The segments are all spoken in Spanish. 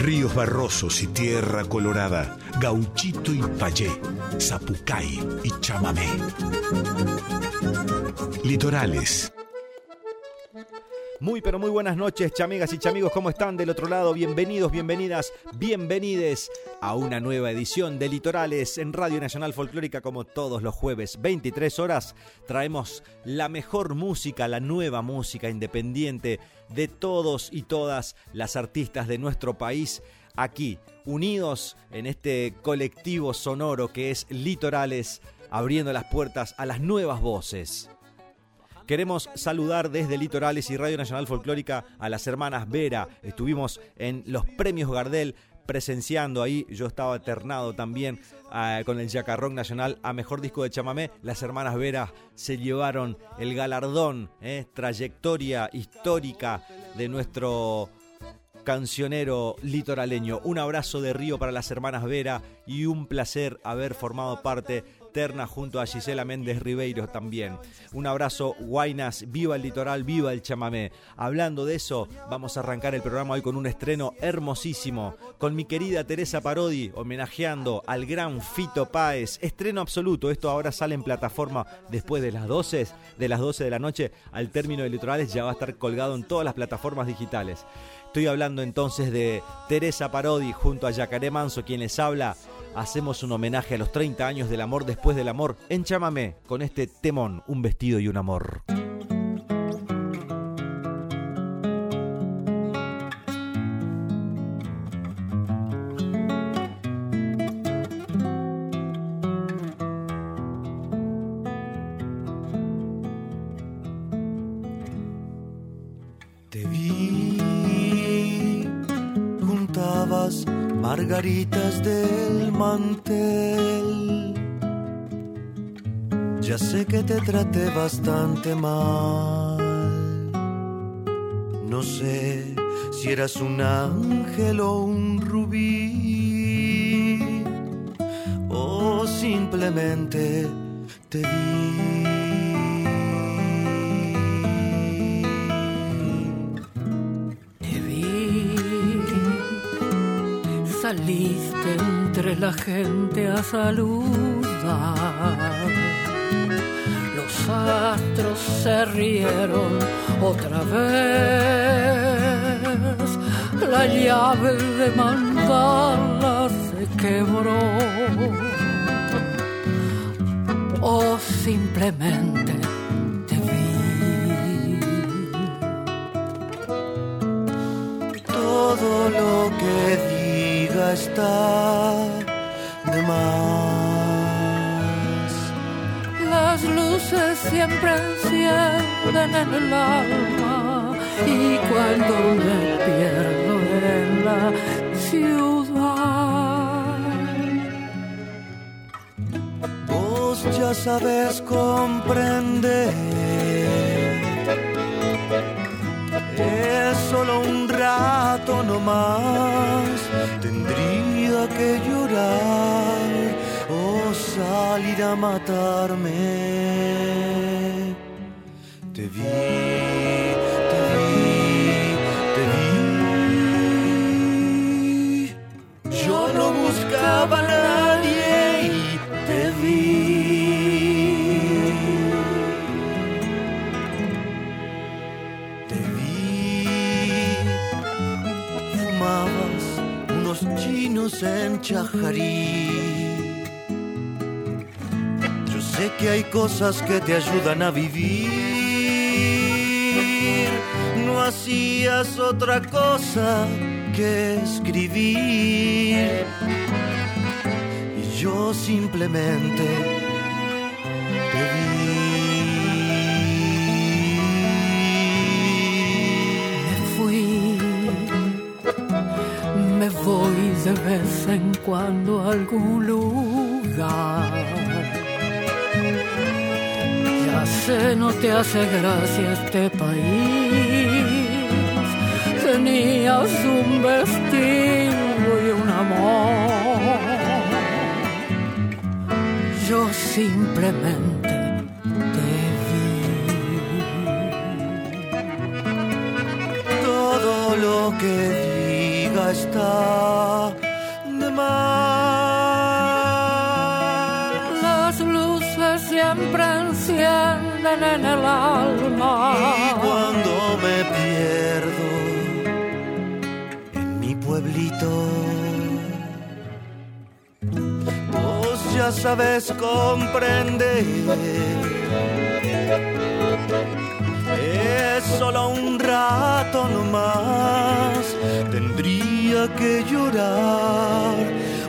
Ríos barrosos y tierra colorada, gauchito y payé, zapucay y chamamé. Litorales. Muy pero muy buenas noches, chamigas y chamigos, ¿cómo están del otro lado? Bienvenidos, bienvenidas, bienvenides a una nueva edición de Litorales en Radio Nacional Folclórica como todos los jueves, 23 horas. Traemos la mejor música, la nueva música independiente de todos y todas las artistas de nuestro país aquí, unidos en este colectivo sonoro que es Litorales, abriendo las puertas a las nuevas voces. Queremos saludar desde Litorales y Radio Nacional Folclórica a las hermanas Vera. Estuvimos en los premios Gardel presenciando ahí, yo estaba eternado también ah, con el Yacarrón Nacional a Mejor Disco de Chamamé. Las hermanas Vera se llevaron el galardón, eh, trayectoria histórica de nuestro cancionero litoraleño. Un abrazo de río para las hermanas Vera y un placer haber formado parte junto a Gisela Méndez Ribeiro también. Un abrazo, Guainas, viva el litoral, viva el chamamé. Hablando de eso, vamos a arrancar el programa hoy con un estreno hermosísimo, con mi querida Teresa Parodi, homenajeando al gran Fito Páez. Estreno absoluto, esto ahora sale en plataforma después de las 12, de las 12 de la noche, al término de litorales ya va a estar colgado en todas las plataformas digitales. Estoy hablando entonces de Teresa Parodi junto a Yacaré Manso, quien les habla hacemos un homenaje a los 30 años del amor después del amor en Chamamé con este temón, un vestido y un amor. Margaritas del mantel. Ya sé que te traté bastante mal. No sé si eras un ángel o un rubí. O simplemente te vi saliste entre la gente a saludar. Los astros se rieron otra vez. La llave de mandala se quebró. O simplemente está de más. Las luces siempre encienden en el alma y cuando me pierdo en la ciudad. Vos ya sabes comprender. Rato no más tendría que llorar o salir a matarme. Te vi, te vi, te vi. Yo no buscaba en Chajarí. Yo sé que hay cosas que te ayudan a vivir. No hacías otra cosa que escribir. Y yo simplemente te vi. de vez en cuando algún lugar. Ya sé, no te hace gracia este país. Tenías un vestido y un amor. Yo simplemente te vi. Todo lo que está de más. Las luces siempre encienden en el alma. Y cuando me pierdo en mi pueblito, vos ya sabes comprender. Es solo un rato nomás, tendría que llorar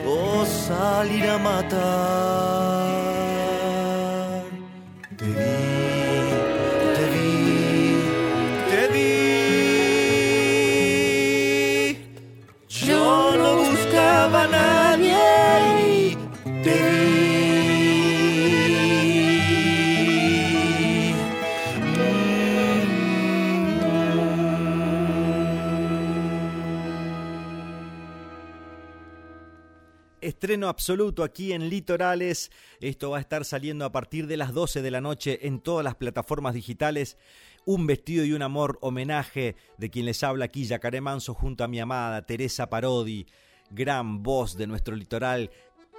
o salir a matar. Absoluto aquí en Litorales. Esto va a estar saliendo a partir de las 12 de la noche en todas las plataformas digitales. Un vestido y un amor homenaje de quien les habla aquí, Yacaré Manso, junto a mi amada Teresa Parodi, gran voz de nuestro litoral,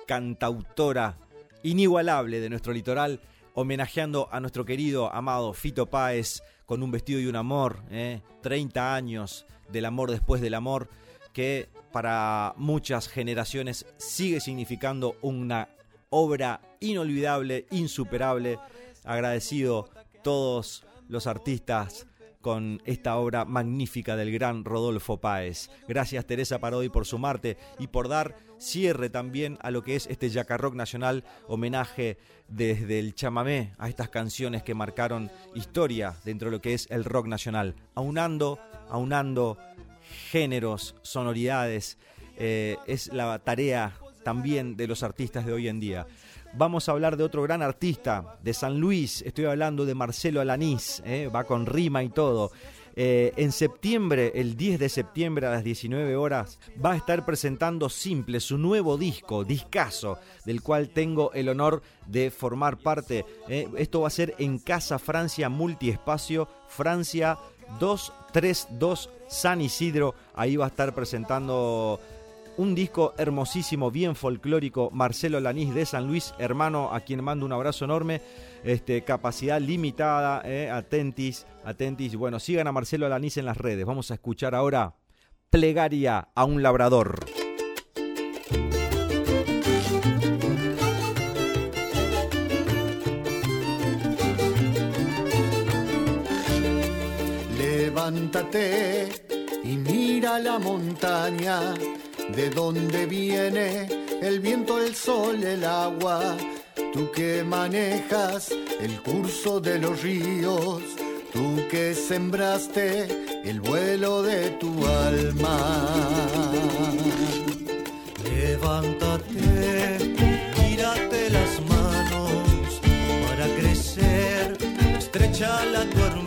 cantautora inigualable de nuestro litoral, homenajeando a nuestro querido, amado Fito Páez con un vestido y un amor, ¿eh? 30 años del amor después del amor, que para muchas generaciones sigue significando una obra inolvidable, insuperable. Agradecido todos los artistas con esta obra magnífica del gran Rodolfo Páez. Gracias Teresa Parodi por sumarte y por dar cierre también a lo que es este Yacarrock Nacional, homenaje desde el chamamé a estas canciones que marcaron historia dentro de lo que es el rock nacional, aunando, aunando géneros, sonoridades, eh, es la tarea también de los artistas de hoy en día. Vamos a hablar de otro gran artista de San Luis, estoy hablando de Marcelo Alanís, eh, va con rima y todo. Eh, en septiembre, el 10 de septiembre a las 19 horas, va a estar presentando Simple, su nuevo disco, discazo, del cual tengo el honor de formar parte. Esto va a ser en Casa Francia Multiespacio, Francia 232 San Isidro. Ahí va a estar presentando un disco hermosísimo, bien folclórico, Marcelo Lanís de San Luis, hermano, a quien mando un abrazo enorme. Este, capacidad limitada, eh, atentis, atentis. Bueno, sigan a Marcelo Lanís en las redes. Vamos a escuchar ahora Plegaria a un labrador. Levántate y mira la montaña, de donde viene el viento, el sol, el agua. Tú que manejas el curso de los ríos, tú que sembraste el vuelo de tu alma. Levántate, tírate las manos para crecer, estrechala a tu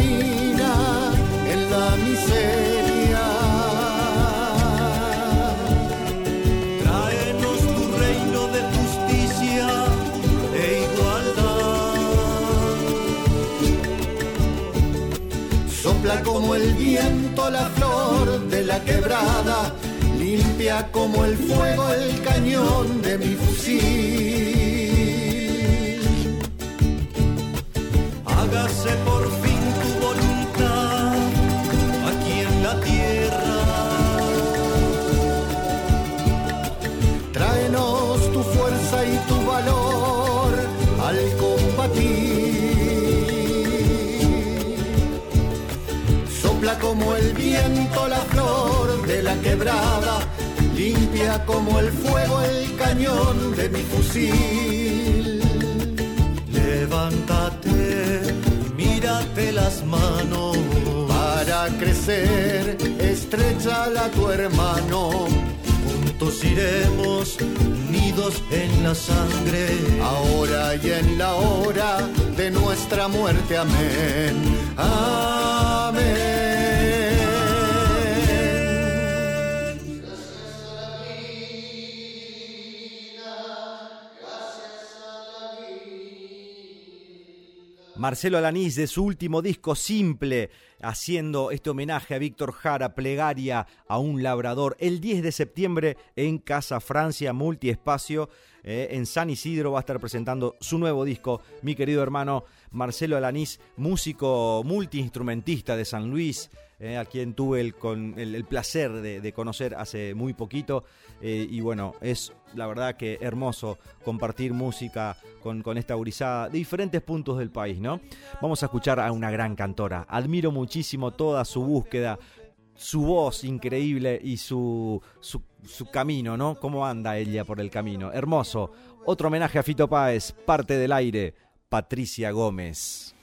en la miseria. Tráenos tu reino de justicia e igualdad. Sopla como el viento la flor de la quebrada, limpia como el fuego el cañón de mi fusil. Hágase por como el viento la flor de la quebrada, limpia como el fuego el cañón de mi fusil. Levántate, mírate las manos. Para crecer, estrechala a tu hermano. Juntos iremos unidos en la sangre. ahora y en la hora de nuestra muerte. Amén. Amén. Marcelo Alanís de su último disco Simple, haciendo este homenaje a Víctor Jara, Plegaria a un labrador, el 10 de septiembre en Casa Francia, multiespacio. Eh, en San Isidro va a estar presentando su nuevo disco, mi querido hermano Marcelo Alanís, músico multiinstrumentista de San Luis, eh, a quien tuve el, con, el, placer de, conocer hace muy poquito. Eh, y bueno, es la verdad que hermoso compartir música con, con esta gurizada de diferentes puntos del país, ¿no? Vamos a escuchar a una gran cantora. Admiro muchísimo toda su búsqueda, su voz increíble y su, su, su, camino, ¿no? Cómo anda ella por el camino. Hermoso. Otro homenaje a Fito Páez, parte del aire, Patricia Gómez.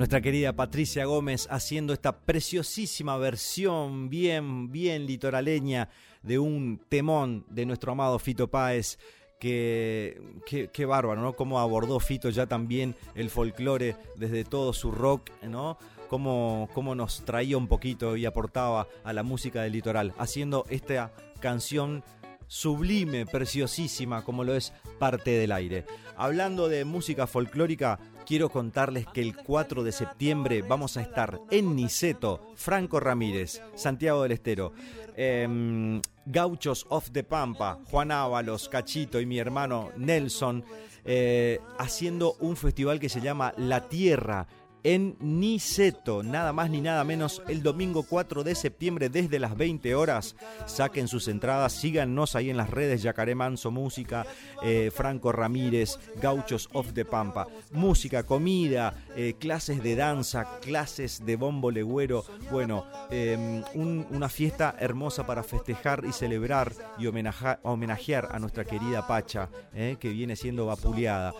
Nuestra querida Patricia Gómez haciendo esta preciosísima versión bien, bien litoraleña de un temón de nuestro amado Fito Páez. Que, qué bárbaro, ¿no? Cómo abordó Fito ya también el folclore desde todo su rock, ¿no? Cómo, cómo nos traía un poquito y aportaba a la música del litoral, haciendo esta canción sublime, preciosísima, como lo es parte del aire. Hablando de música folclórica, quiero contarles que el 4 de septiembre vamos a estar en Niceto, Franco Ramírez, Santiago del Estero. Em, Gauchos of the Pampa, Juan Ábalos, Cachito y mi hermano Nelson, eh, haciendo un festival que se llama La Tierra en Niceto, nada más ni nada menos, el domingo 4 de septiembre desde las 20 horas. Saquen sus entradas, síganos ahí en las redes Yacaré Manso Música, eh, Franco Ramírez, Gauchos of the Pampa. Música, comida, eh, clases de danza, clases de bombo legüero. Bueno, em, una fiesta hermosa para festejar y celebrar y homenajear, a nuestra querida Pacha, eh, que viene siendo vapuleada.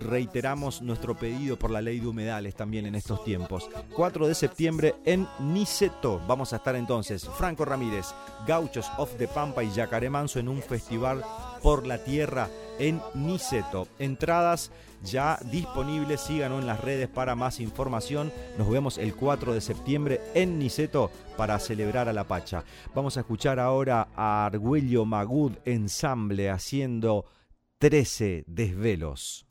Reiteramos nuestro pedido por la ley de humedales también en estos tiempos. 4 de septiembre en Niceto. Vamos a estar entonces Franco Ramírez, Gauchos of the Pampa y Yacaré Manso en un festival por la tierra en Niceto. Entradas ya disponibles, síganos en las redes para más información. Nos vemos el 4 de septiembre en Niceto para celebrar a la Pacha. Vamos a escuchar ahora a Argüello Magud Ensamble haciendo 13 desvelos.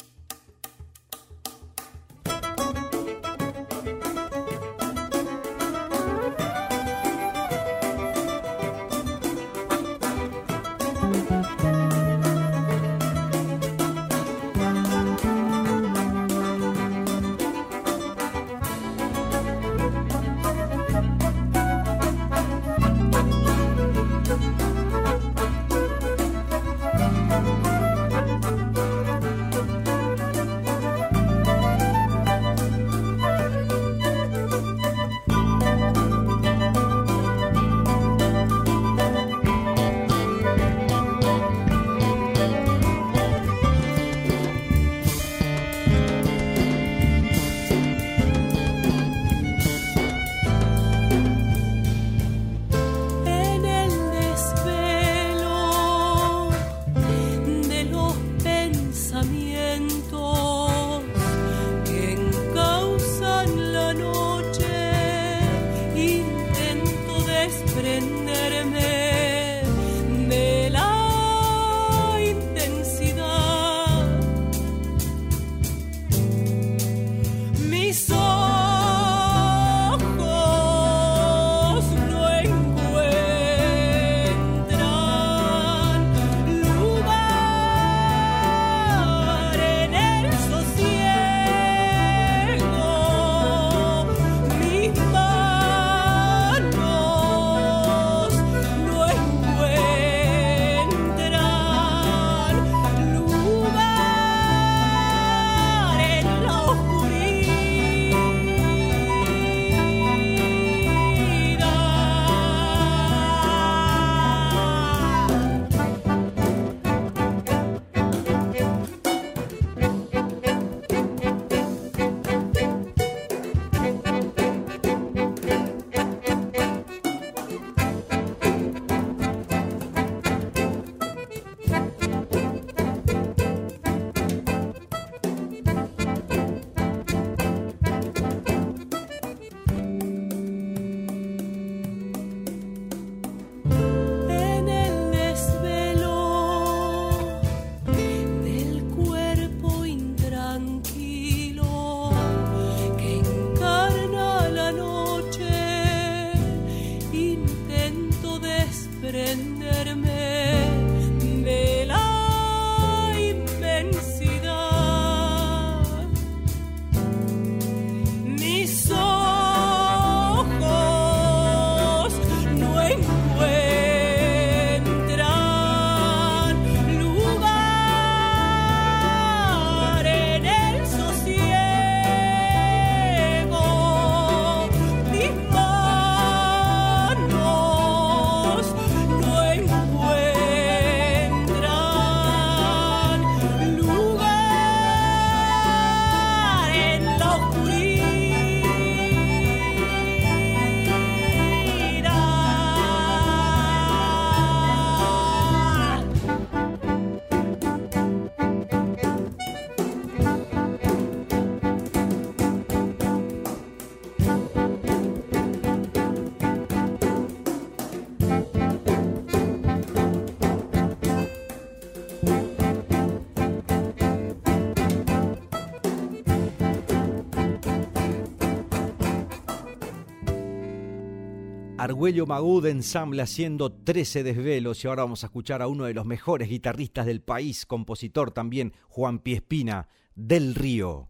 Argüello Magud ensamble haciendo 13 desvelos y ahora vamos a escuchar a uno de los mejores guitarristas del país, compositor también, Juan Piespina, del Río.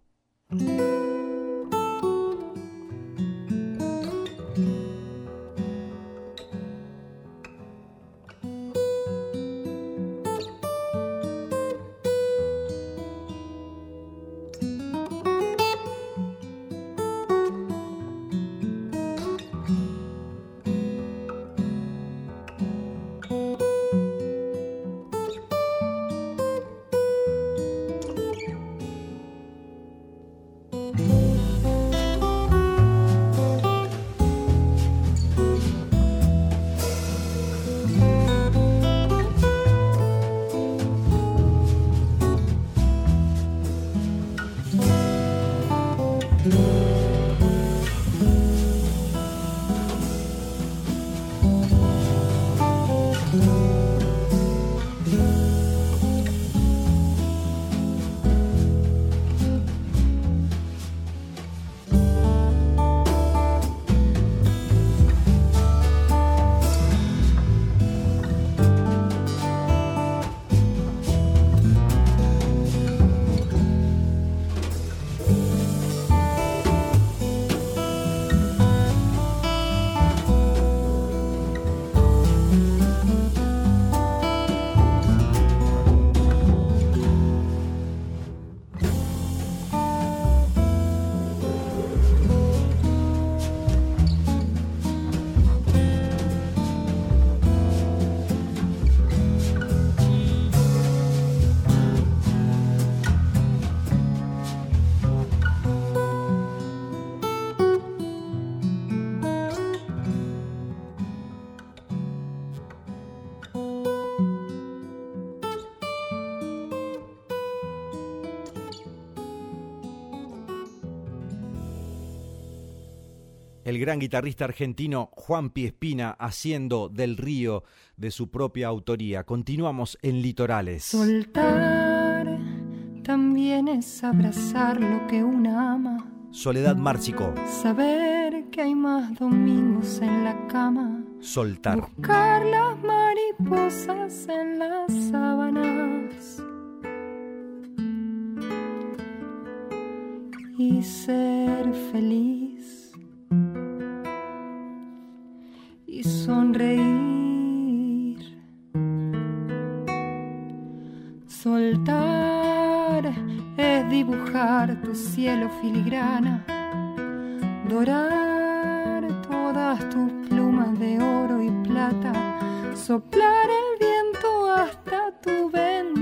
Gran guitarrista argentino Juan Piespina haciendo del río de su propia autoría. Continuamos en Litorales. Soltar también es abrazar lo que una ama. Soledad Márcico. Saber que hay más domingos en la cama. Soltar. Buscar las mariposas en las sábanas. Y ser feliz sonreír. Soltar es dibujar tu cielo filigrana, dorar todas tus plumas de oro y plata, soplar el viento hasta tu ventana.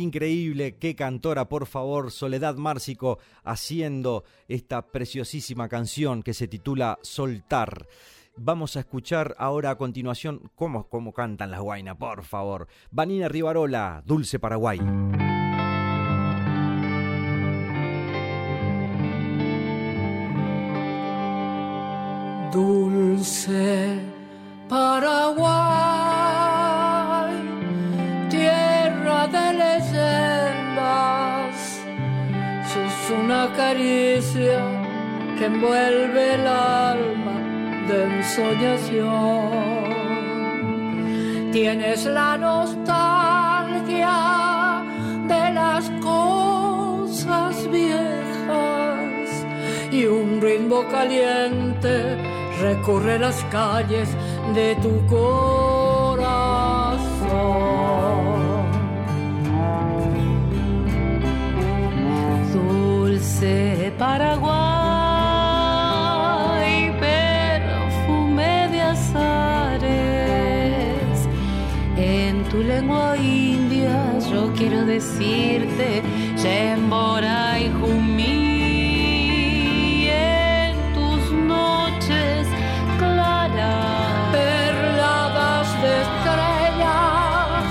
Increíble, qué cantora, por favor, Soledad Márcico, haciendo esta preciosísima canción que se titula Soltar. Vamos a escuchar ahora a continuación cómo, cómo cantan las guainas, por favor. Vanina Rivarola, Dulce Paraguay. Dulce que envuelve el alma de ensoñación. Tienes la nostalgia de las cosas viejas y un ritmo caliente recorre las calles de tu corazón. Dulce Paraguay, decirte, Shembora y Jumí, en tus noches claras, perladas de estrellas,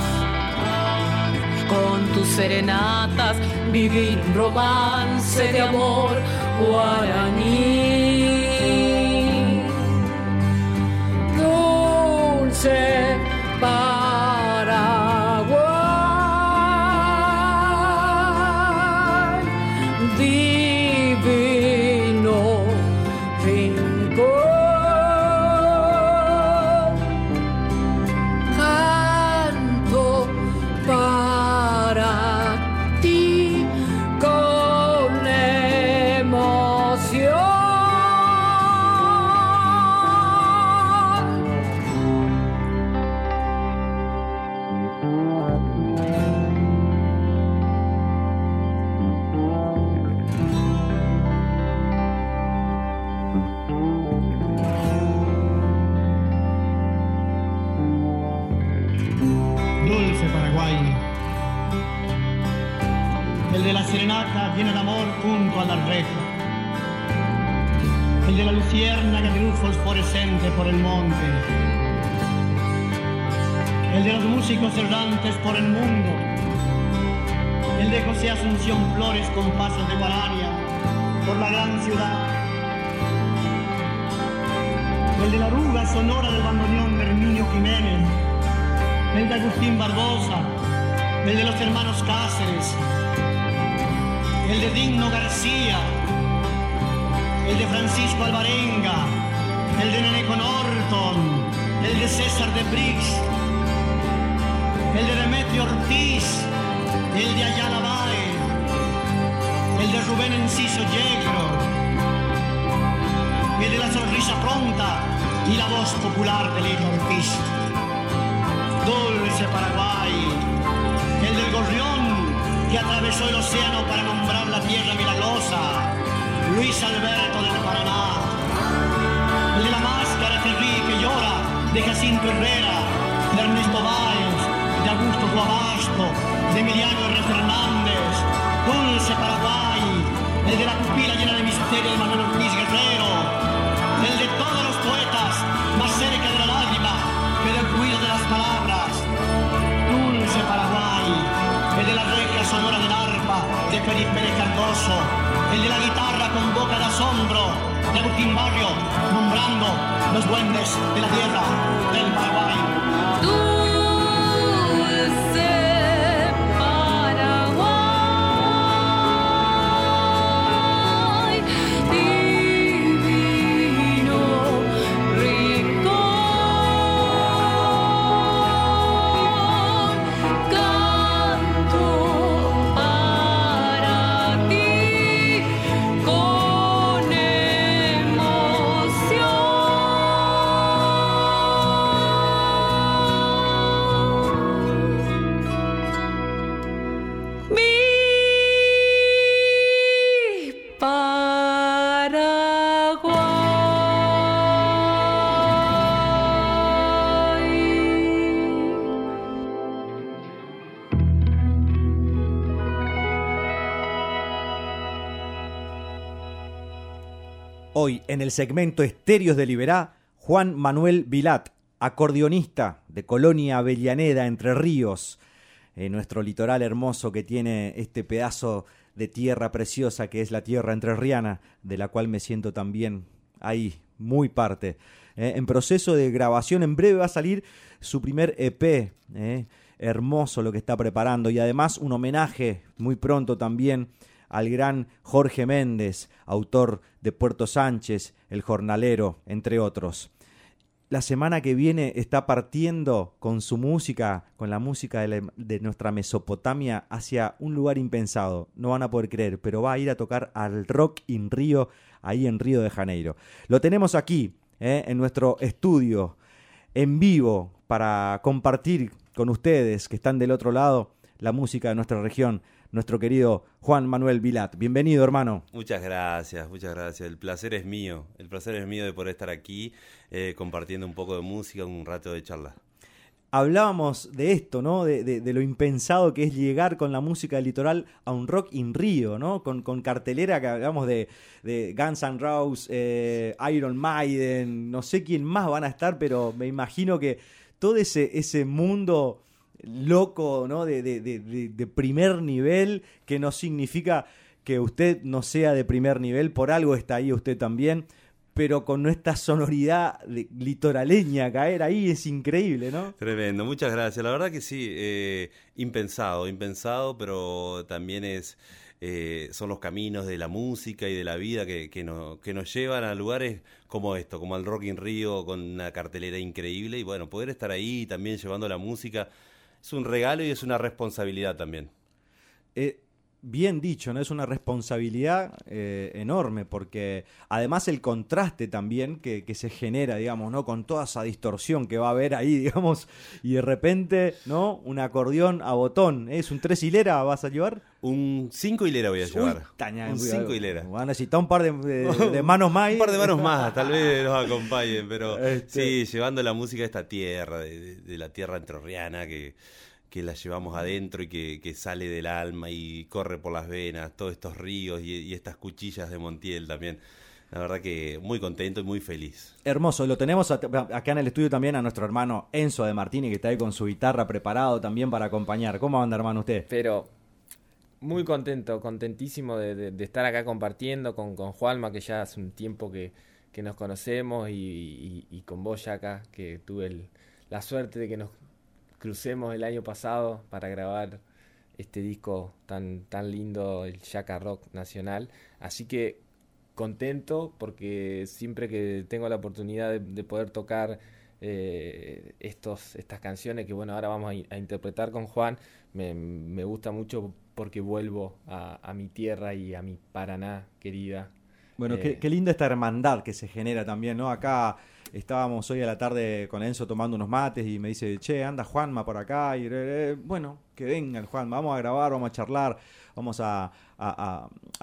con tus serenatas vivir un romance de amor guaraní. Dulce tierra milagrosa, Luis Alberto del Paraná, de la máscara que ríe que llora, de Jacinto Herrera, de Ernesto Báez, de Augusto Guabasto, de Emiliano R. Fernández, Dulce Paraguay, el de la pupila llena de misterio de Manuel Ortiz Guerrero, el de todos los poetas más cerca de la lágrima que del ruido de las palabras. Dulce Paraguay, el de la regia sonora del arpa de Felipe Pérez Cardoso, el de la guitarra con boca de asombro de Agustín Barrio, nombrando los duendes de la tierra del Paraguay. Hoy, en el segmento Estéreos de Liberá, Juan Manuel Vilat, acordeonista de Colonia Avellaneda, Entre Ríos, eh, nuestro litoral hermoso que tiene este pedazo de tierra preciosa que es la tierra entrerriana, de la cual me siento también ahí, muy parte. Eh, en proceso de grabación, en breve va a salir su primer EP, eh, hermoso lo que está preparando, y además un homenaje muy pronto también al gran Jorge Méndez, autor de Puerto Sánchez, El Jornalero, entre otros. la semana que viene está partiendo con su música, con la música de, nuestra Mesopotamia, hacia un lugar impensado. No van a poder creer, pero va a ir a tocar al Rock in Río, ahí en Río de Janeiro. Lo tenemos aquí, eh, en nuestro estudio, en vivo, para compartir con ustedes que están del otro lado la música de nuestra región nuestro querido Juan Manuel Vilat. Bienvenido, hermano. Muchas gracias, muchas gracias. El placer es mío. El placer es mío de poder estar aquí eh, compartiendo un poco de música, un rato de charla. Hablábamos de esto, ¿no? De, lo impensado que es llegar con la música del litoral a un rock in Río, ¿no? Con, cartelera que hablamos de, Guns N' Roses, eh, Iron Maiden, no sé quién más van a estar, pero me imagino que todo ese, ese mundo loco, ¿no? De, de, de, primer nivel, que no significa que usted no sea de primer nivel, por algo está ahí usted también, pero con esta sonoridad litoraleña, caer ahí es increíble, ¿no? Tremendo, muchas gracias. La verdad que sí, eh, impensado, impensado, pero también es... Eh, son los caminos de la música y de la vida que, que, que nos llevan a lugares como esto, como el Rock in Rio, con una cartelera increíble. Y bueno, poder estar ahí también llevando la música es un regalo y es una responsabilidad también. Eh, bien dicho, ¿no? Es una responsabilidad eh, enorme, porque además el contraste también que, se genera, digamos, ¿no? Con toda esa distorsión que va a haber ahí, digamos, y de repente, ¿no? Un acordeón a botón. ¿Es un tres hilera vas a llevar? Un cinco hilera voy a llevar. un cinco hilera. Van a necesitar un par de, manos más. un par de manos más, tal vez nos acompañen, pero este. sí, llevando la música de esta tierra, de, de la tierra entrerriana que que la llevamos adentro y que, sale del alma y corre por las venas, todos estos ríos y, estas cuchillas de Montiel también. La verdad que muy contento y muy feliz. Hermoso, lo tenemos acá en el estudio también a nuestro hermano Enzo de Martini, que está ahí con su guitarra preparado también para acompañar. ¿Cómo anda, hermano, usted? Pero muy contento, contentísimo de, estar acá compartiendo con, con, Juanma, que ya hace un tiempo que, nos conocemos, y, con vos, ya acá, que tuve la suerte de que nos crucemos el año pasado para grabar este disco tan, tan lindo, el Shaka Rock Nacional. Así que contento porque siempre que tengo la oportunidad de, poder tocar eh, estos, estas canciones que bueno, ahora vamos a, interpretar con Juan, me, me, gusta mucho porque vuelvo a, a, mi tierra y a mi Paraná querida. Bueno, qué, eh, qué linda esta hermandad que se genera también, ¿no? Acá Estábamos hoy a la tarde con Enzo tomando unos mates y me dice, che, anda Juanma por acá. Y bueno, que venga el Juanma, vamos a grabar, vamos a charlar, vamos a,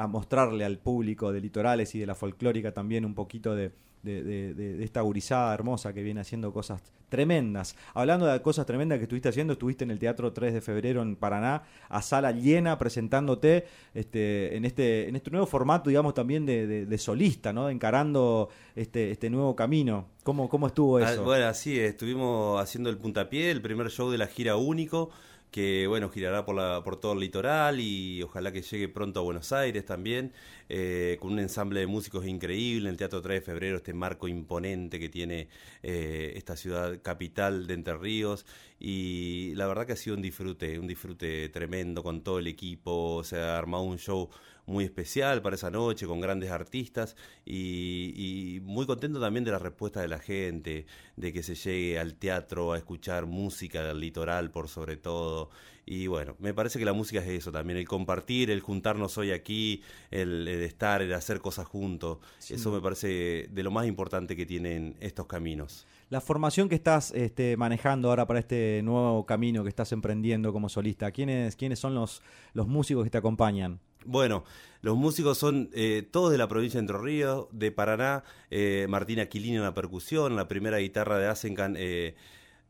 mostrarle al público de litorales y de la folclórica también un poquito de, de, esta gurizada hermosa que viene haciendo cosas tremendas. Hablando de cosas tremendas que estuviste haciendo, estuviste en el Teatro 3 de Febrero en Paraná, a sala llena, presentándote este, en, este, en este nuevo formato, digamos, también de, solista, ¿no? Encarando este, este nuevo camino. ¿Cómo, cómo estuvo ah, eso? bueno, así, estuvimos haciendo el puntapié, el primer show de la gira único que bueno, girará por, la, por todo el litoral y ojalá que llegue pronto a Buenos Aires también, eh, con un ensamble de músicos increíble, el Teatro 3 de Febrero, este marco imponente que tiene eh, esta ciudad capital de Entre Ríos, y la verdad que ha sido un disfrute, un disfrute tremendo con todo el equipo, se ha armado un show muy especial para esa noche, con grandes artistas y, muy contento también de la respuesta de la gente, de que se llegue al teatro a escuchar música del litoral por sobre todo. Y bueno, me parece que la música es eso también, el compartir, el juntarnos hoy aquí, el, estar, el hacer cosas juntos. Eso me parece de lo más importante que tienen estos caminos. La formación que estás este, manejando ahora para este nuevo camino que estás emprendiendo como solista, ¿quiénes, quiénes son los, los músicos que te acompañan? Bueno, los músicos son eh, todos de la provincia de Entre Ríos, de Paraná, eh, Martín Aquilino en la percusión, la primera guitarra de Asencan, eh,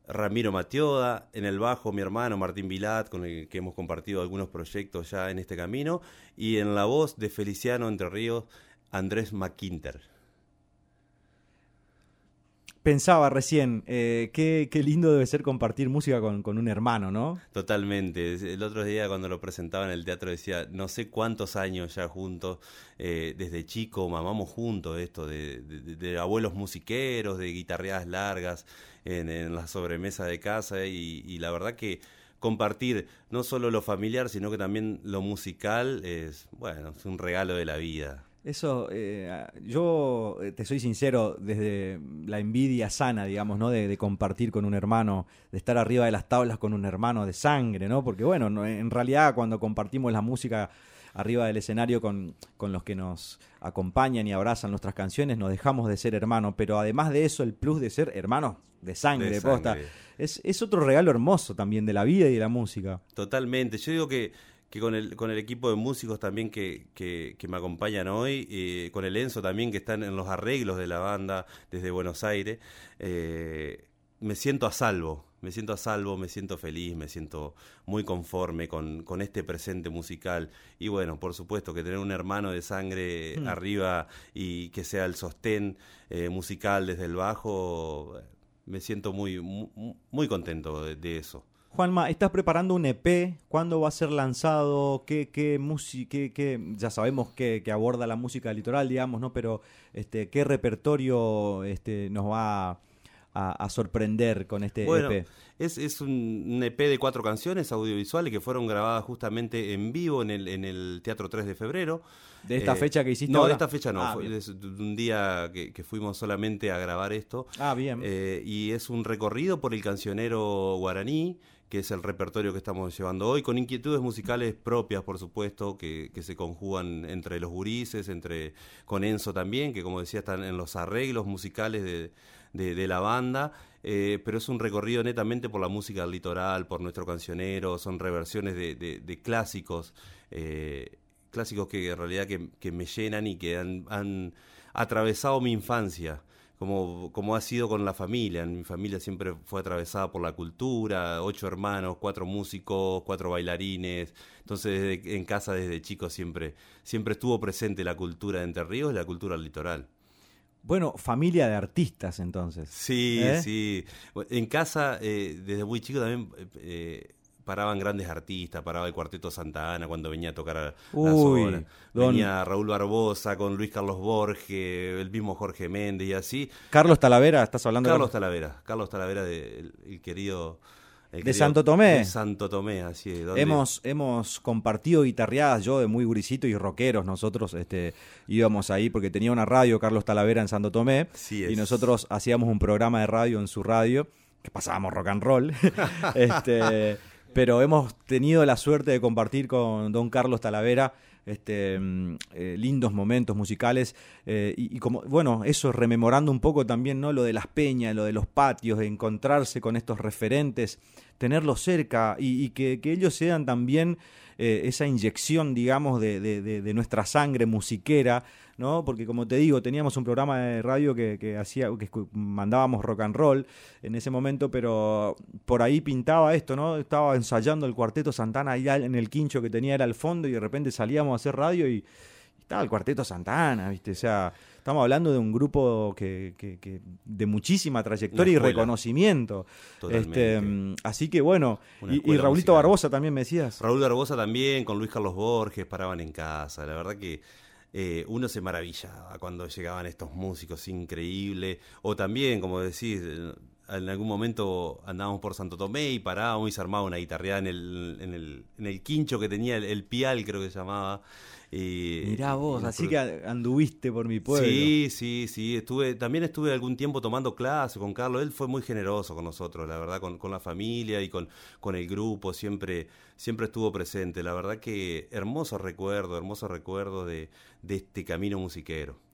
Ramiro Matioda, en el bajo mi hermano Martín Vilat, con el que hemos compartido algunos proyectos ya en este camino, y en la voz de Feliciano Entre Ríos, Andrés McQuinter pensaba recién, eh, qué, lindo debe ser compartir música con, un hermano, ¿no? Totalmente. El otro día cuando lo presentaba en el teatro decía, no sé cuántos años ya juntos, eh, desde chico mamamos juntos esto, de, abuelos musiqueros, de guitarreadas largas en, la sobremesa de casa y, la verdad que compartir no solo lo familiar, sino que también lo musical es, bueno, es un regalo de la vida. Eso, eh, yo eh, te soy sincero, desde la envidia sana, digamos, ¿no? De, compartir con un hermano, de estar arriba de las tablas con un hermano de sangre, ¿no? Porque bueno, en realidad cuando compartimos la música arriba del escenario con, con los que nos acompañan y abrazan nuestras canciones, nos dejamos de ser hermanos, pero además de eso, el plus de ser hermanos de sangre, de posta, es, es otro regalo hermoso también de la vida y de la música. Totalmente, yo digo que que con el, con el equipo de músicos también que, que, me acompañan hoy, eh, con el Enzo también que están en los arreglos de la banda desde Buenos Aires, eh, me siento a salvo, me siento a salvo, me siento feliz, me siento muy conforme con, con este presente musical. Y bueno, por supuesto que tener un hermano de sangre mm. arriba y que sea el sostén eh, musical desde el bajo, me siento muy, muy, contento de eso. Juanma, ¿estás preparando un EP? ¿Cuándo va a ser lanzado? ¿Qué, qué música, ya sabemos que, aborda la música litoral, digamos, ¿no? Pero este, ¿qué repertorio este, nos va a, sorprender con este EP? Es, es un, EP de cuatro canciones audiovisuales que fueron grabadas justamente en vivo en el, en el Teatro 3 de febrero. ¿De esta eh, fecha que hiciste? No, de esta fecha no. Ah, fue un día que, fuimos solamente a grabar esto. Ah, bien. Eh, y es un recorrido por el cancionero guaraní que es el repertorio que estamos llevando hoy, con inquietudes musicales propias, por supuesto, que, se conjugan entre los gurises, entre con Enzo también, que como decía están en los arreglos musicales de, de, la banda, eh, pero es un recorrido netamente por la música del litoral, por nuestro cancionero, son reversiones de, de clásicos, eh, clásicos que en realidad que, que, me llenan y que han atravesado mi infancia como, como ha sido con la familia. Mi familia siempre fue atravesada por la cultura, ocho hermanos, cuatro músicos, cuatro bailarines. Entonces en casa desde chico siempre, siempre estuvo presente la cultura de Entre Ríos y la cultura litoral. Bueno, familia de artistas entonces. Sí, ¿Eh? sí. En casa, eh, desde muy chico también eh, paraban grandes artistas, paraba el Cuarteto Santa Ana cuando venía a tocar a la Venía Raúl Barbosa con Luis Carlos Borges, el mismo Jorge Méndez y así. Carlos Talavera, estás hablando Carlos Talavera, Carlos Talavera, de, el, querido... de Santo Tomé. De Santo Tomé, así es. Hemos, hemos compartido guitarreadas, yo de muy gurisito y rockeros, nosotros este, íbamos ahí porque tenía una radio Carlos Talavera en Santo Tomé y nosotros hacíamos un programa de radio en su radio que pasábamos rock and roll. este, pero hemos tenido la suerte de compartir con don Carlos Talavera este, mm, eh, lindos momentos musicales eh, y, como, bueno, eso rememorando un poco también, ¿no? Lo de las peñas, lo de los patios, de encontrarse con estos referentes, tenerlos cerca y, que, que, ellos sean también eh, esa inyección, digamos, de, de, nuestra sangre musiquera, ¿no? Porque como te digo, teníamos un programa de radio que, hacía, que mandábamos rock and roll en ese momento, pero por ahí pintaba esto, ¿no? Estaba ensayando el cuarteto Santana allá en el quincho que tenía era al fondo y de repente salíamos a hacer radio y estaba el cuarteto Santana, ¿viste? O sea, estamos hablando de un grupo que, que, de muchísima trayectoria y reconocimiento. Este, mm, así que bueno, y, y, Raulito Barbosa también me decías. Raúl Barbosa también, con Luis Carlos Borges, paraban en casa. La verdad que eh, uno se maravillaba cuando llegaban estos músicos increíbles. O también, como decís, en algún momento andábamos por Santo Tomé y parábamos y se armaba una guitarreada en el, en el, en el quincho que tenía el, pial, creo que se llamaba. Y, Mirá vos, así que anduviste por mi pueblo. Sí, sí, sí. Estuve, también estuve algún tiempo tomando clases con Carlos. Él fue muy generoso con nosotros, la verdad, con, con la familia y con, con el grupo. Siempre, siempre estuvo presente. La verdad que hermoso recuerdo, hermoso recuerdo de, de este camino musiquero.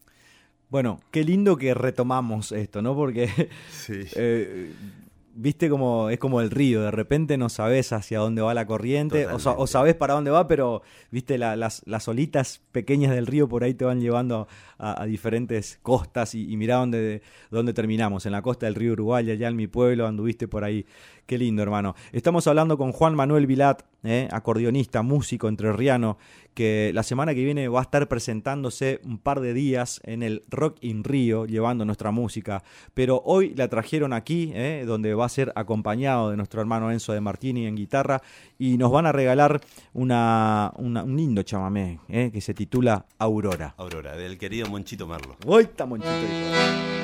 Bueno, qué lindo que retomamos esto, ¿no? Porque eh, viste como es como el río, de repente no sabes hacia dónde va la corriente, o, sabes para dónde va, pero viste las, las olitas pequeñas del río por ahí te van llevando a, diferentes costas y, y mirá dónde, dónde terminamos, en la costa del río Uruguay, allá en mi pueblo, anduviste por ahí Qué lindo, hermano. Estamos hablando con Juan Manuel Vilat, eh, acordeonista, músico entrerriano, que la semana que viene va a estar presentándose un par de días en el Rock in Rio, llevando nuestra música. Pero hoy la trajeron aquí, eh, donde va a ser acompañado de nuestro hermano Enzo de Martini en guitarra, y nos van a regalar una, un lindo chamamé eh, que se titula Aurora. Aurora, del querido Monchito Merlo. Monchito.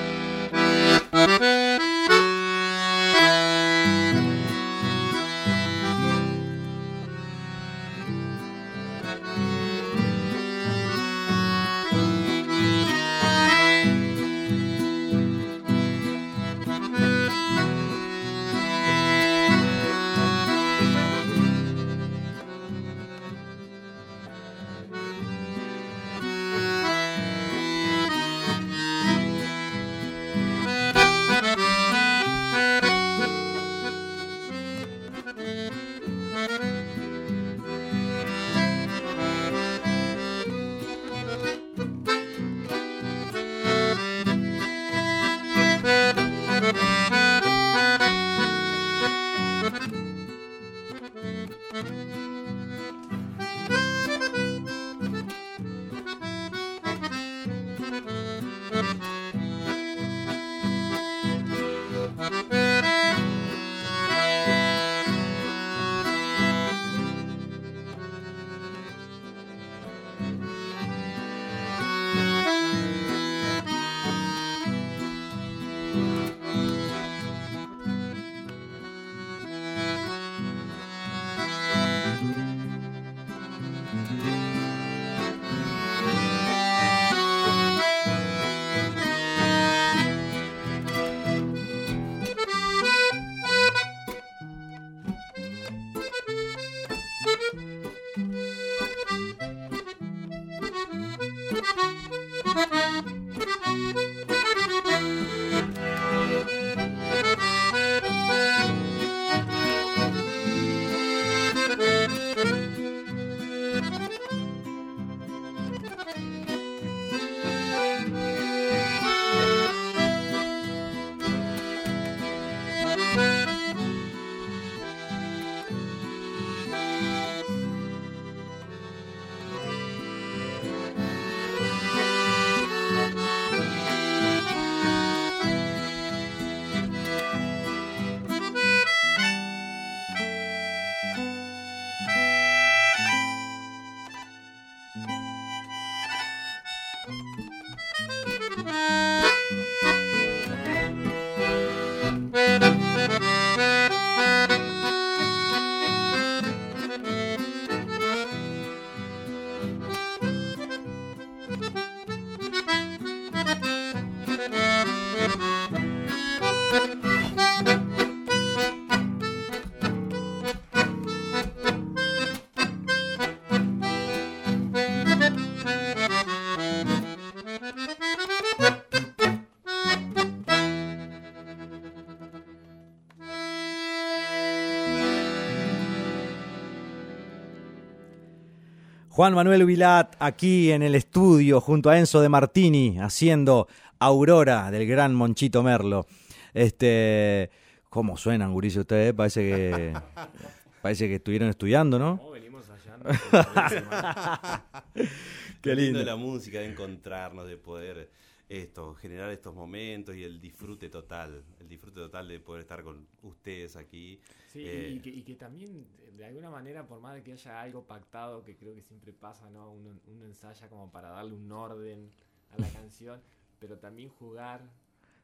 Juan Manuel Vilat aquí en el estudio junto a Enzo de Martini haciendo Aurora del gran Monchito Merlo. Este, ¿cómo suenan, Guricio, ustedes? Parece que parece que estuvieron estudiando, ¿no? No, venimos allá. Qué lindo. de la música, de encontrarnos, de poder esto, generar estos momentos y el disfrute total, el disfrute total de poder estar con ustedes aquí. Sí, Eh, y, que, y que también, de alguna manera, por más de que haya algo pactado, que creo que siempre pasa, ¿no? Uno, uno ensaya como para darle un orden a la canción, pero también jugar.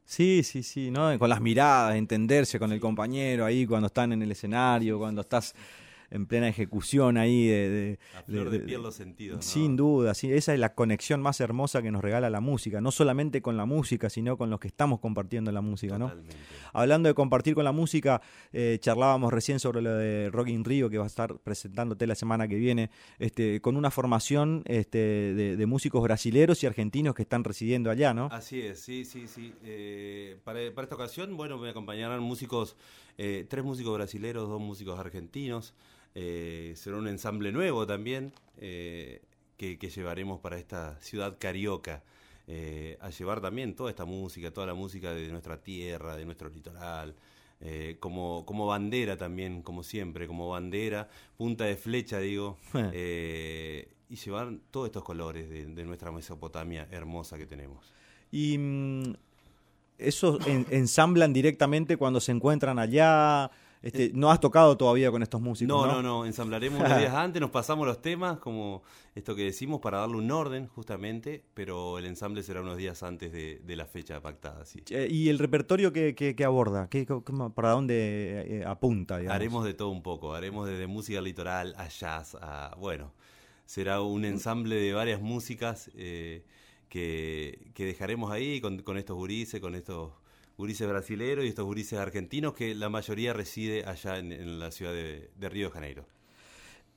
Sí, sí, sí, ¿no? Con las miradas, entenderse con el compañero ahí cuando están en el escenario, cuando estás en plena ejecución ahí de... de- A flor de piel los sentidos, ¿no? Sin duda, sí, esa es la conexión más hermosa que nos regala la música, no solamente con la música, sino con los que estamos compartiendo la música, ¿no? Hablando de compartir con la música, eh, charlábamos recién sobre lo de Rock in Rio, que va a estar presentándote la semana que viene, este, con una formación este, de, de músicos brasileros y argentinos que están residiendo allá, ¿no? Así es, sí, sí, sí. Eh, para, para esta ocasión, bueno, me acompañarán músicos, eh, tres músicos brasileros, dos músicos argentinos. Eh, será un ensamble nuevo también eh, que, que llevaremos para esta ciudad carioca. eh, a llevar también toda esta música, toda la música de nuestra tierra, de nuestro litoral, eh, como, como bandera también, como siempre, como bandera, punta de flecha, digo, eh, y llevar todos estos colores de, de nuestra Mesopotamia hermosa que tenemos. Y mm, eso en- ensamblan directamente cuando se encuentran allá. Este, no has tocado todavía con estos músicos, No, ¿no? no, no, ensamblaremos unos días antes, nos pasamos los temas, como esto que decimos, para darle un orden, justamente, pero el ensamble será unos días antes de, de la fecha pactada, sí. Eh, ¿Y el repertorio que, que- que aborda? ¿Qué, ¿Para dónde eh, apunta? digamos? Haremos de todo un poco, haremos desde música litoral a jazz, a, bueno, será un ensamble de varias músicas eh, que, que dejaremos ahí con, con estos gurises, con estos gurises brasileros y estos gurises argentinos, que la mayoría reside allá en, la ciudad de, Río de Janeiro.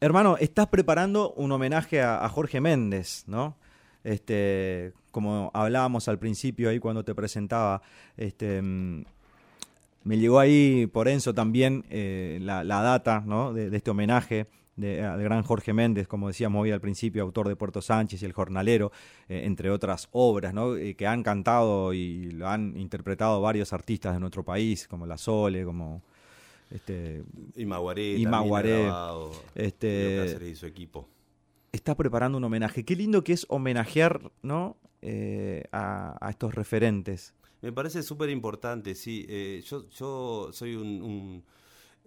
Hermano, estás preparando un homenaje a, Jorge Méndez, ¿no? Este, como hablábamos al principio ahí cuando te presentaba, este, mm, me llegó ahí por Enzo también eh, la, la data, ¿no? De este homenaje de- al gran Jorge Méndez, como decíamos hoy al principio, autor de Puerto Sánchez y El Jornalero, eh, entre otras obras, ¿no? Eh, que han cantado y lo han interpretado varios artistas de nuestro país, como La Sole, como este, Y Maguaré, Y Maguaré, grabado, este- y su equipo. está preparando un homenaje. Qué lindo que es homenajear, ¿no? Eh, a, a estos referentes. Me parece súper importante, sí. Eh, yo, yo soy un, un-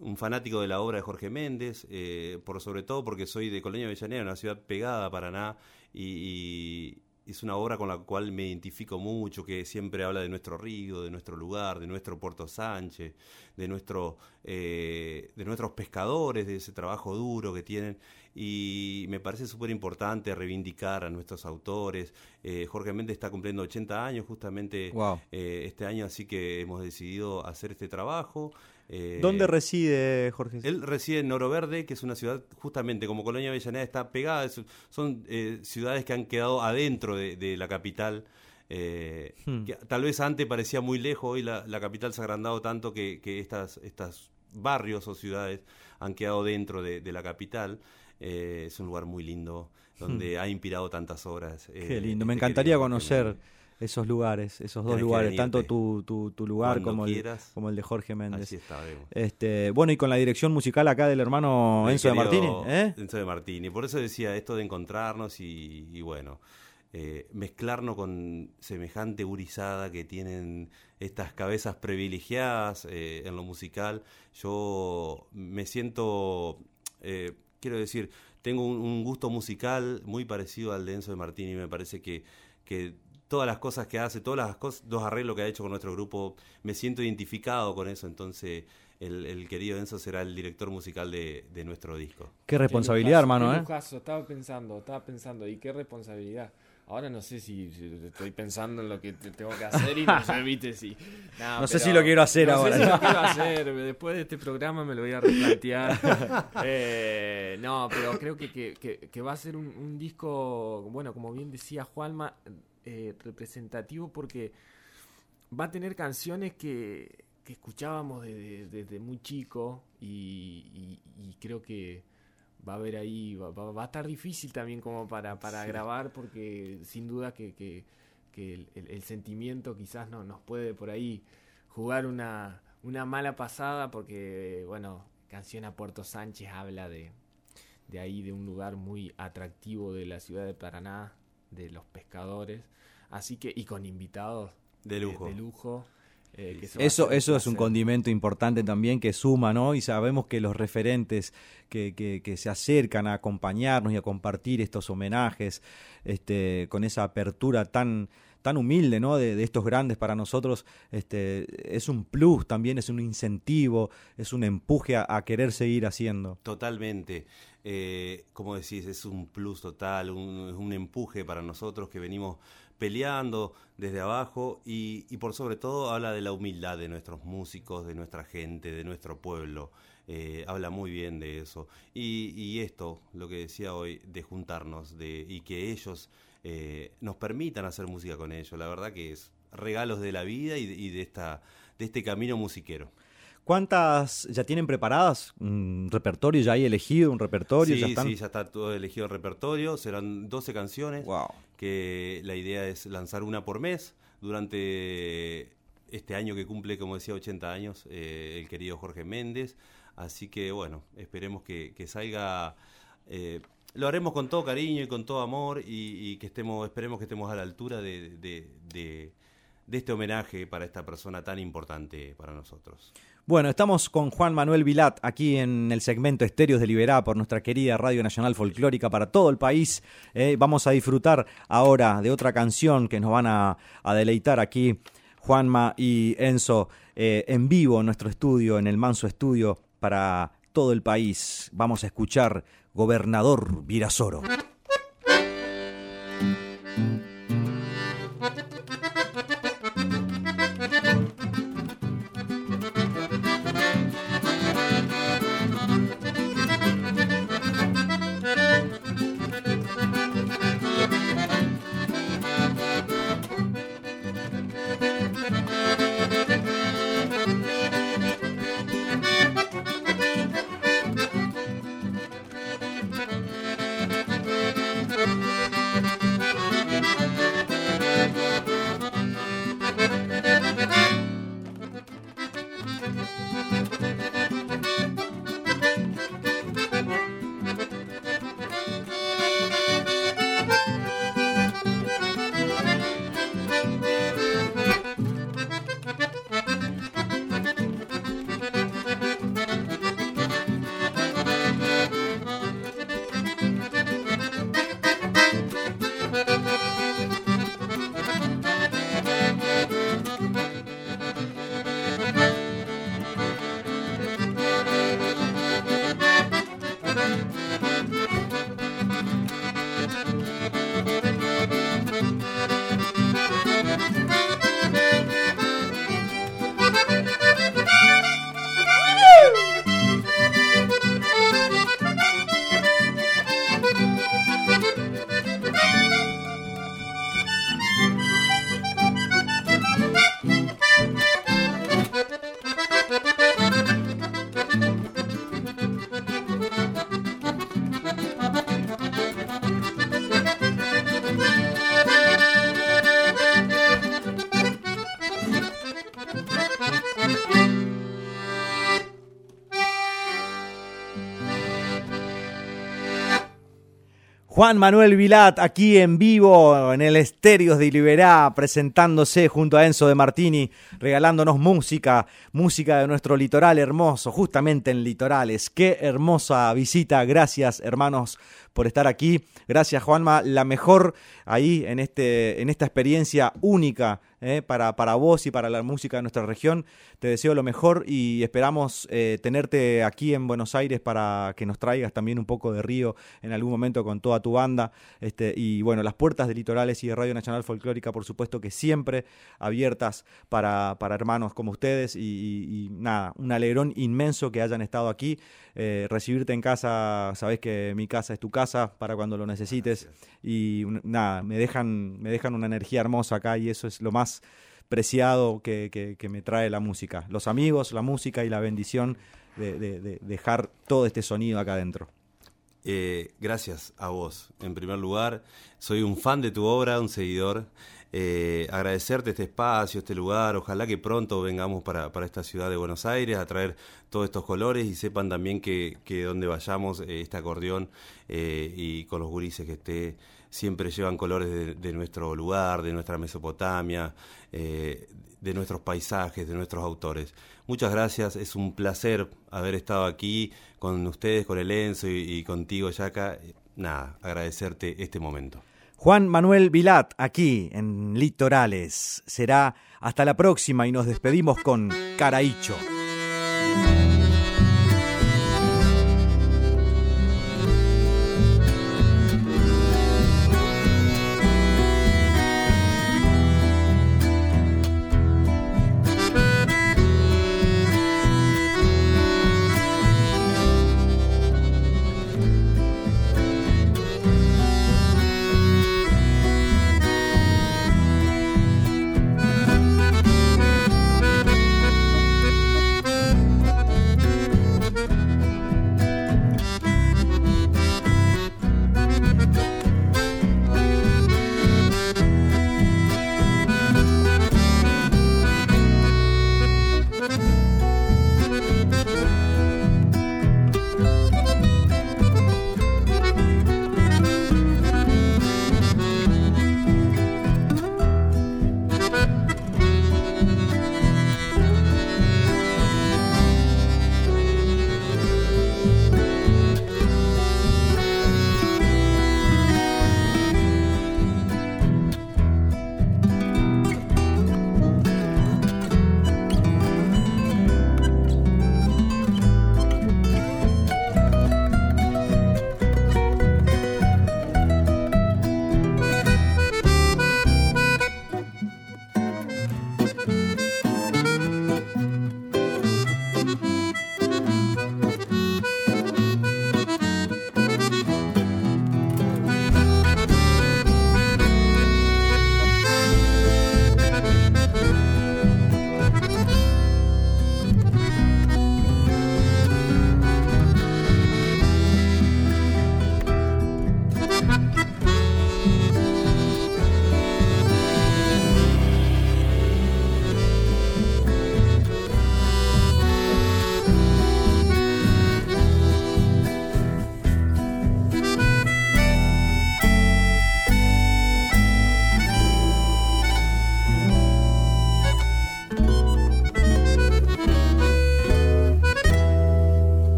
un fanático de la obra de Jorge Méndez, eh, por sobre todo porque soy de Colonia Avellaneda, una ciudad pegada a Paraná, y, y es una obra con la cual me identifico mucho, que siempre habla de nuestro río, de nuestro lugar, de nuestro Puerto Sánchez, de, nuestro, eh, de nuestros pescadores, de ese trabajo duro que tienen. Y me parece súper importante reivindicar a nuestros autores. Eh, Jorge Méndez está cumpliendo 80 años justamente Wow. este año, así que hemos decidido hacer este trabajo. Eh, ¿Dónde reside Jorge? él reside en Noro Verde, que es una ciudad, justamente como Colonia Avellaneda está pegada, es- son eh, ciudades que han quedado adentro de, de la capital. eh, Hmm. que tal vez antes parecía muy lejos, hoy la, la capital se ha agrandado tanto que, que estas, estas barrios o ciudades han quedado dentro de, de la capital. Es un lugar muy lindo, donde ha inspirado tantas obras. Hmm. Qué lindo. Me este encantaría querido Jorge conocer. Esos lugares, esos dos lugares, tanto tu, tu, tu lugar Cuando como el, como el de Jorge Méndez. Así estaremos. Este, bueno, y con la dirección musical acá del hermano Mi Enzo de Martini, ¿eh? Enzo de Martini. Por eso decía esto de encontrarnos y, y bueno, eh, mezclarnos con semejante gurizada que tienen estas cabezas privilegiadas eh, en lo musical. Yo me siento, eh, quiero decir, tengo un, un gusto musical muy parecido al de Enzo de Martini. Me parece que, que todas las cosas que hace, todas las cosas, los arreglos que ha hecho con nuestro grupo, me siento identificado con eso, entonces el, querido Enzo será el director musical de, nuestro disco. Qué responsabilidad, hermano, ¿eh? estaba pensando, estaba pensando, y qué responsabilidad. Ahora no sé si, estoy pensando en lo que tengo que hacer y no sé, viste, si... no sé si lo quiero hacer ahora. Sé si lo quiero hacer. Después de este programa me lo voy a replantear. Eh, no, pero creo que, que, va a ser un, disco, bueno, como bien decía Juanma, eh, representativo porque va a tener canciones que, escuchábamos desde, muy chico y creo que va a haber ahí, va, a estar difícil también como para, para grabar porque sin duda que, que, el, sentimiento quizás no, nos puede por ahí jugar una, una mala pasada porque, bueno, Canción a Puerto Sánchez habla de, de ahí, de un lugar muy atractivo de la ciudad de Paraná, de los pescadores, así que, y con invitados de lujo. de lujo eh, eso eso es un condimento importante también que suma, ¿no? Y sabemos que los referentes que, que, se acercan a acompañarnos y a compartir estos homenajes este, con esa apertura tan tan humilde, ¿no? De, estos grandes para nosotros, este, es un plus también, es un incentivo, es un empuje a, querer seguir haciendo. Totalmente. Eh, como decís, es un plus total, un, un empuje para nosotros que venimos peleando desde abajo y, por sobre todo habla de la humildad de nuestros músicos, de nuestra gente, de nuestro pueblo. Eh, habla muy bien de eso. Y, esto, lo que decía hoy, de juntarnos de, y que ellos eh, nos permitan hacer música con ellos, la verdad que es regalos de la vida y de, esta, de este camino musiquero. ¿Cuántas ya tienen preparadas? ¿Un repertorio ya hay elegido? ¿Un repertorio? Sí, ¿Ya sí, ya está todo elegido el repertorio. Serán 12 canciones. Wow. Que la idea es lanzar una por mes durante este año que cumple, como decía, 80 años, eh, el querido Jorge Méndez. Así que, bueno, esperemos que, salga. Eh, lo haremos con todo cariño y con todo amor y, que estemos, esperemos que estemos a la altura de, de este homenaje para esta persona tan importante para nosotros. Bueno, estamos con Juan Manuel Vilat aquí en el segmento Estéreos de Liberá por nuestra querida Radio Nacional Folclórica para todo el país. Eh, vamos a disfrutar ahora de otra canción que nos van a, deleitar aquí Juanma y Enzo eh, en vivo en nuestro estudio, en el Manso Estudio para todo el país. Vamos a escuchar Gobernador Virasoro. Juan Manuel Vilat aquí en vivo en el Estéreos de Liberá, presentándose junto a Enzo de Martini, regalándonos música, música de nuestro litoral hermoso, justamente en litorales. Qué hermosa visita, gracias hermanos por estar aquí. Gracias Juanma, la mejor ahí en, este, en esta experiencia única eh, para, para vos y para la música de nuestra región. Te deseo lo mejor y esperamos eh, tenerte aquí en Buenos Aires para que nos traigas también un poco de río en algún momento con toda tu banda. Este, y bueno, las puertas de Litorales y de Radio Nacional Folclórica, por supuesto que siempre abiertas para, para hermanos como ustedes. Y, nada, un alegrón inmenso que hayan estado aquí. Eh, recibirte en casa, sabes que mi casa es tu casa para cuando lo necesites. Y nada, me dejan, me dejan una energía hermosa acá y eso es lo más preciado que, me trae la música. Los amigos, la música y la bendición de, dejar todo este sonido acá adentro. Eh, gracias a vos, en primer lugar. Soy un fan de tu obra, un seguidor. Eh, agradecerte este espacio, este lugar. Ojalá que pronto vengamos para, esta ciudad de Buenos Aires a traer todos estos colores y sepan también que, que donde vayamos, eh, este acordeón y con los gurises que esté siempre llevan colores de, nuestro lugar, de nuestra Mesopotamia, eh, de nuestros paisajes, de nuestros autores. Muchas gracias, es un placer haber estado aquí con ustedes, con el Enzo y, contigo, Yaka. Nada, agradecerte este momento. Juan Manuel Vilat, aquí en Litorales. Será hasta la próxima y nos despedimos con Caraícho.